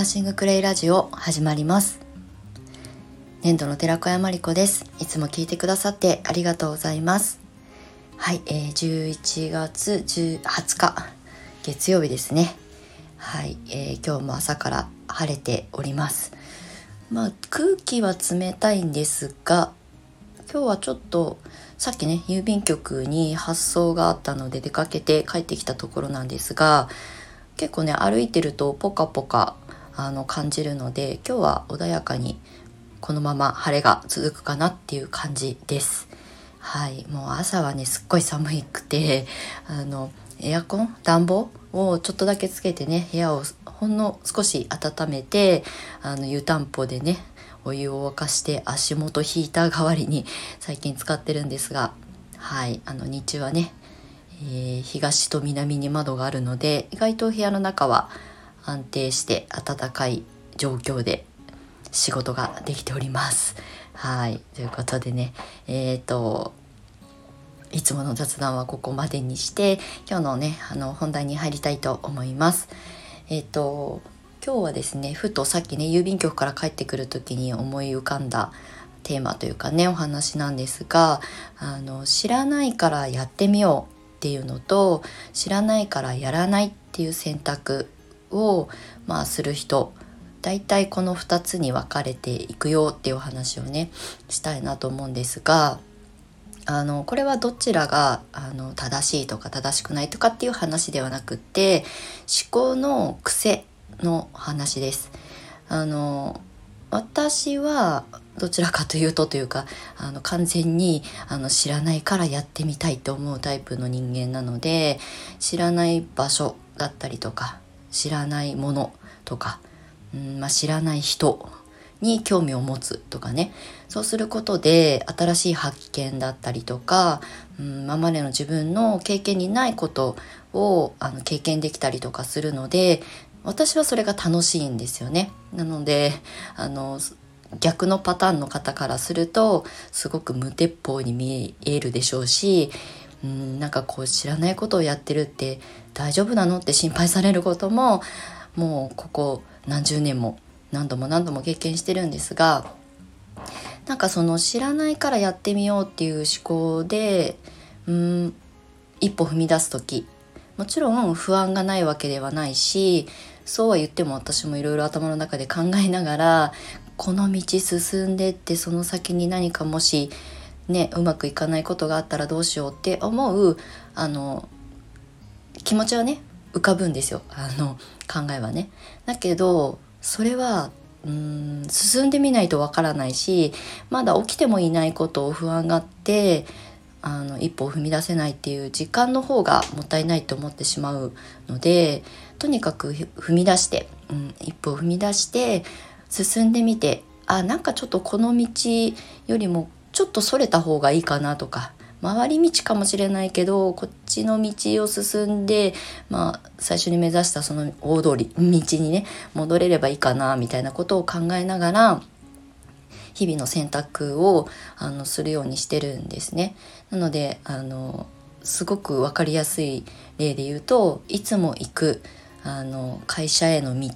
ハーシングクレイラジオ始まります。年度の寺子屋まりこです。いつも聞いてくださってありがとうございます。はい、えー、11月20日月曜日ですね。はい、えー、今日も朝から晴れております。まあ空気は冷たいんですが今日はちょっとさっきね郵便局に発送があったので出かけて帰ってきたところなんですが結構ね歩いてるとポカポカあの感じるので今日は穏やかにこのまま晴れが続くかなっていう感じです。はい、もう朝はねすっごい寒くて あのエアコン暖房をちょっとだけつけてね部屋をほんの少し温めてあの湯たんぽでねお湯を沸かして足元ヒーター代わりに 最近使ってるんですがはいあの日中はねえー、東と南に窓があるので意外と部屋の中は安定して暖かい状況で仕事ができております。はいということでねえっ、ー、といつもの雑談はここまでにして今日のねあの本題に入りたいと思います。えっ、ー、と今日はですねふとさっきね郵便局から帰ってくる時に思い浮かんだテーマというかねお話なんですがあの知らないからやってみようっていうのと知らないからやらないっていう選択を、まあ、する人大体この2つに分かれていくよっていうお話をねしたいなと思うんですがあのこれはどちらがあの正しいとか正しくないとかっていう話ではなくって思考の癖の話です。あの私はどちらかというとというかあの完全にあの知らないからやってみたいと思うタイプの人間なので知らない場所だったりとか知らないものとか、うんまあ、知らない人に興味を持つとかねそうすることで新しい発見だったりとか、うん、今までの自分の経験にないことをあの経験できたりとかするので私はそれが楽しいんですよね。なのであの逆のパターンの方からするとすごく無鉄砲に見えるでしょうしうんなんかこう知らないことをやってるって大丈夫なのって心配されることももうここ何十年も何度も何度も経験してるんですがなんかその知らないからやってみようっていう思考でうん一歩踏み出す時もちろん不安がないわけではないしそうは言っても私もいろいろ頭の中で考えながらこの道進んでってその先に何かもしねうまくいかないことがあったらどうしようって思うあの気持ちはね浮かぶんですよあの考えはね。だけどそれはうん進んでみないとわからないしまだ起きてもいないことを不安があってあの一歩を踏み出せないっていう時間の方がもったいないと思ってしまうのでとにかく踏み出して、うん、一歩を踏み出して進んでみてあなんかちょっとこの道よりもちょっとそれた方がいいかなとか回り道かもしれないけどこっちの道を進んで、まあ、最初に目指したその大通り道にね戻れればいいかなみたいなことを考えながら日々の選択をあのするようにしてるんですね。なのであのすごく分かりやすい例で言うといつも行くあの会社への道、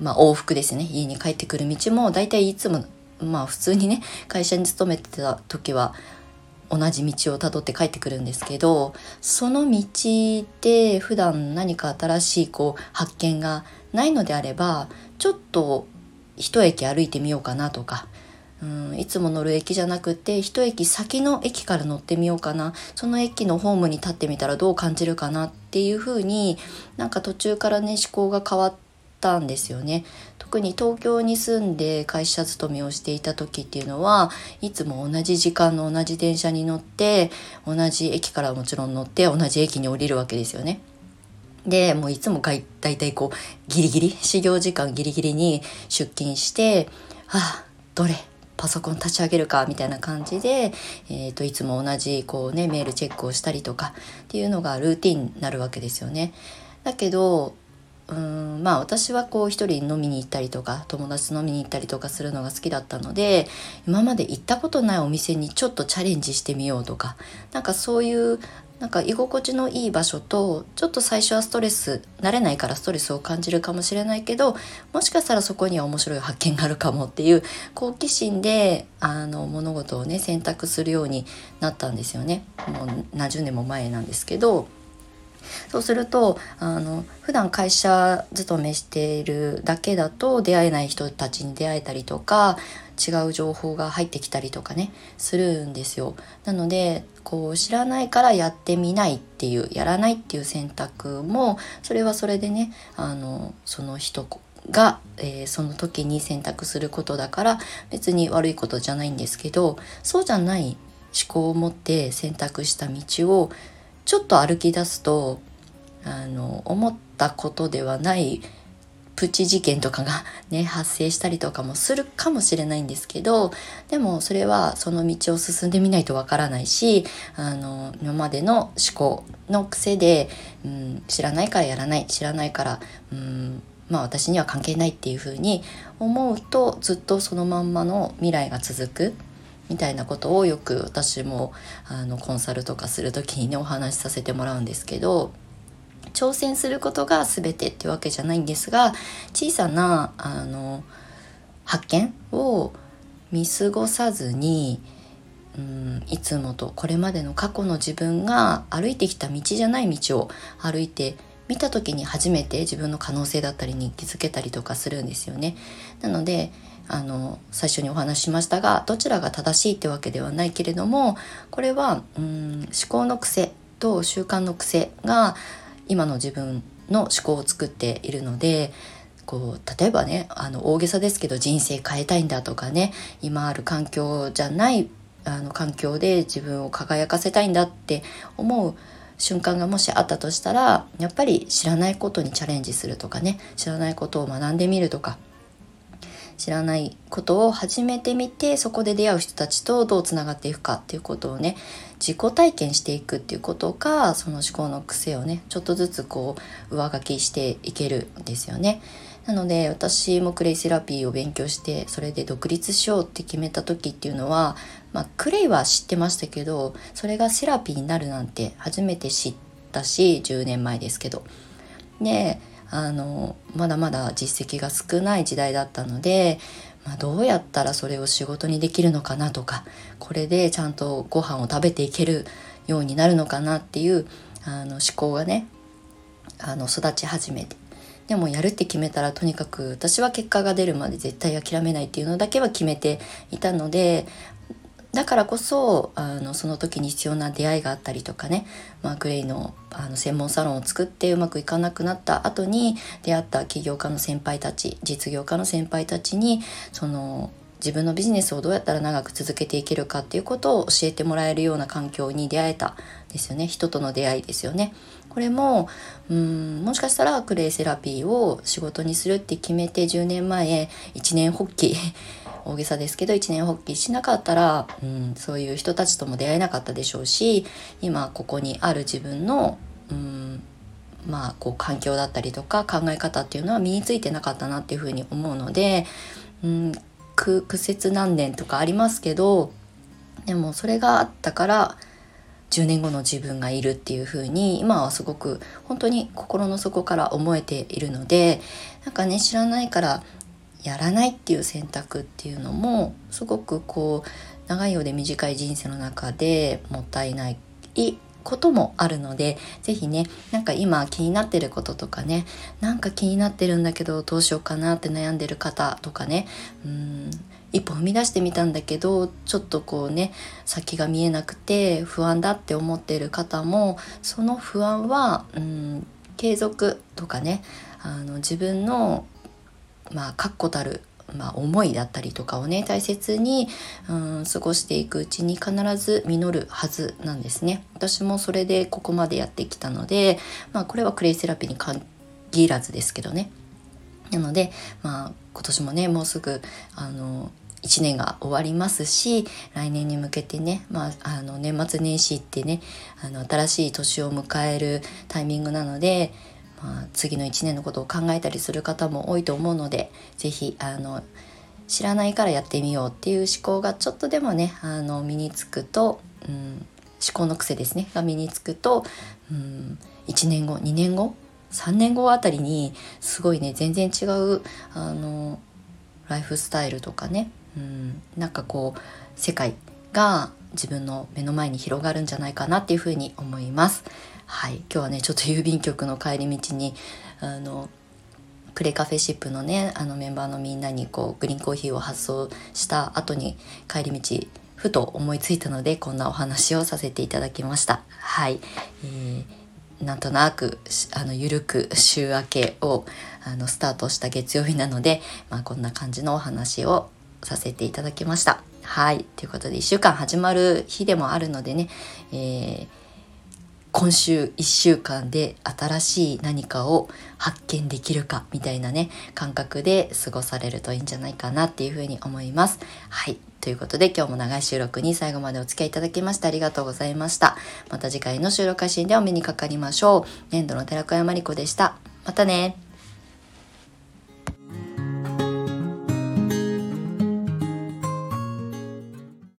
まあ、往復ですね家に帰ってくる道も大体いつもまあ普通にね会社に勤めてた時は同じ道をたどって帰ってくるんですけどその道で普段何か新しいこう発見がないのであればちょっと一駅歩いてみようかなとかうんいつも乗る駅じゃなくて一駅先の駅から乗ってみようかなその駅のホームに立ってみたらどう感じるかなっていう風になんか途中からね思考が変わったんですよね。特に東京に住んで会社勤めをしていた時っていうのはいつも同じ時間の同じ電車に乗って同じ駅からもちろん乗って同じ駅に降りるわけですよね。でもういつもだいいこうギリギリ 始業時間ギリギリに出勤してあどれパソコン立ち上げるかみたいな感じで、えーと、いつも同じこう、ね、メールチェックをしたりとかっていうのがルーティンになるわけですよね。だけどうんまあ私はこう一人飲みに行ったりとか友達と飲みに行ったりとかするのが好きだったので今まで行ったことないお店にちょっとチャレンジしてみようとかなんかそういうなんか居心地のいい場所とちょっと最初はストレス慣れないからストレスを感じるかもしれないけどもしかしたらそこには面白い発見があるかもっていう好奇心であの物事をね選択するようになったんですよねもう何十年も前なんですけど。そうするとあの普段会社勤めしているだけだと出会えない人たちに出会えたりとか違う情報が入ってきたりとかねするんですよ。なのでこう知らないからやってみないっていうやらないっていう選択もそれはそれでねあのその人が、えー、その時に選択することだから別に悪いことじゃないんですけどそうじゃない思考を持って選択した道をちょっと歩き出すとあの思ったことではないプチ事件とかがね発生したりとかもするかもしれないんですけどでもそれはその道を進んでみないとわからないしあの今までの思考の癖で、うん、知らないからやらない知らないから、うん、まあ私には関係ないっていうふうに思うとずっとそのまんまの未来が続く。みたいなことをよく私もあのコンサルとかする時にねお話しさせてもらうんですけど挑戦することが全てってわけじゃないんですが小さなあの発見を見過ごさずにうんいつもとこれまでの過去の自分が歩いてきた道じゃない道を歩いて見た時に初めて自分の可能性だったりに気づけたりとかするんですよね。なのであの最初にお話ししましたがどちらが正しいってわけではないけれどもこれはうん思考の癖と習慣の癖が今の自分の思考を作っているのでこう例えばねあの大げさですけど人生変えたいんだとかね今ある環境じゃないあの環境で自分を輝かせたいんだって思う瞬間がもしあったとしたらやっぱり知らないことにチャレンジするとかね知らないことを学んでみるとか知らないことを始めてみてそこで出会う人たちとどうつながっていくかっていうことをね自己体験していくっていうことがその思考の癖をねちょっとずつこう上書きしていけるんですよね。なので私もクレイセラピーを勉強してそれで独立しようって決めた時っていうのは、まあ、クレイは知ってましたけどそれがセラピーになるなんて初めて知ったし10年前ですけど。であのまだまだ実績が少ない時代だったので、まあ、どうやったらそれを仕事にできるのかなとかこれでちゃんとご飯を食べていけるようになるのかなっていうあの思考がねあの育ち始めてでもやるって決めたらとにかく私は結果が出るまで絶対諦めないっていうのだけは決めていたのでだからこそあのその時に必要な出会いがあったりとかね、まあ、グレイのあの専門サロンを作ってうまくいかなくなった後に出会った起業家の先輩たち実業家の先輩たちにその自分のビジネスをどうやったら長く続けていけるかっていうことを教えてもらえるような環境に出会えたですよね人との出会いですよね。これもうんもしかしたらクレイセラピーを仕事にするって決めて10年前一年発起大げさですけど一年発起しなかったら、うん、そういう人たちとも出会えなかったでしょうし今ここにある自分の、うん、まあこう環境だったりとか考え方っていうのは身についてなかったなっていうふうに思うので、うん、苦節何年とかありますけどでもそれがあったから10年後の自分がいるっていう風に今はすごく本当に心の底から思えているのでなんかね知らないからやらないっていう選択っていうのもすごくこう長いようで短い人生の中でもったいないこともあるので是非ねなんか今気になってることとかねなんか気になってるんだけどどうしようかなって悩んでる方とかねうん一歩踏み出してみたんだけどちょっとこうね先が見えなくて不安だって思っている方もその不安はうん継続とかねあの自分のまあ確固たるまあ、思いだったりとかをね大切に、うん、過ごしていくうちに必ず実るはずなんですね。私もそれでここまでやってきたので、まあ、これはクレイセラピーに限らずですけどね。なので、まあ、今年もねもうすぐあの1年が終わりますし来年に向けてね、まあ、あの年末年始ってねあの新しい年を迎えるタイミングなのでまあ、次の1年のことを考えたりする方も多いと思うので是非あの知らないからやってみようっていう思考がちょっとでもねあの身につくと、うん、考の癖ですねが身につくとうん1年後2年後3年後あたりにすごいね全然違うあのライフスタイルとかねうんなんかこう世界が自分の目の前に広がるんじゃないかなっていうふうに思います。はい、今日はねちょっと郵便局の帰り道にあのクレカフェシップのねあのメンバーのみんなにこうグリーンコーヒーを発送した後に帰り道ふと思いついたのでこんなお話をさせていただきました。はい、えー、なんとなくあのゆるく週明けをあのスタートした月曜日なので、まあ、こんな感じのお話をさせていただきました。はい。ということで、1週間始まる日でもあるのでね、えー、今週1週間で新しい何かを発見できるかみたいなね、感覚で過ごされるといいんじゃないかなっていうふうに思います。はい。ということで今日も長い収録に最後までお付き合いいただきましてありがとうございました。また次回の収録配信でお目にかかりましょう。粘土の寺子山理子でした。またね。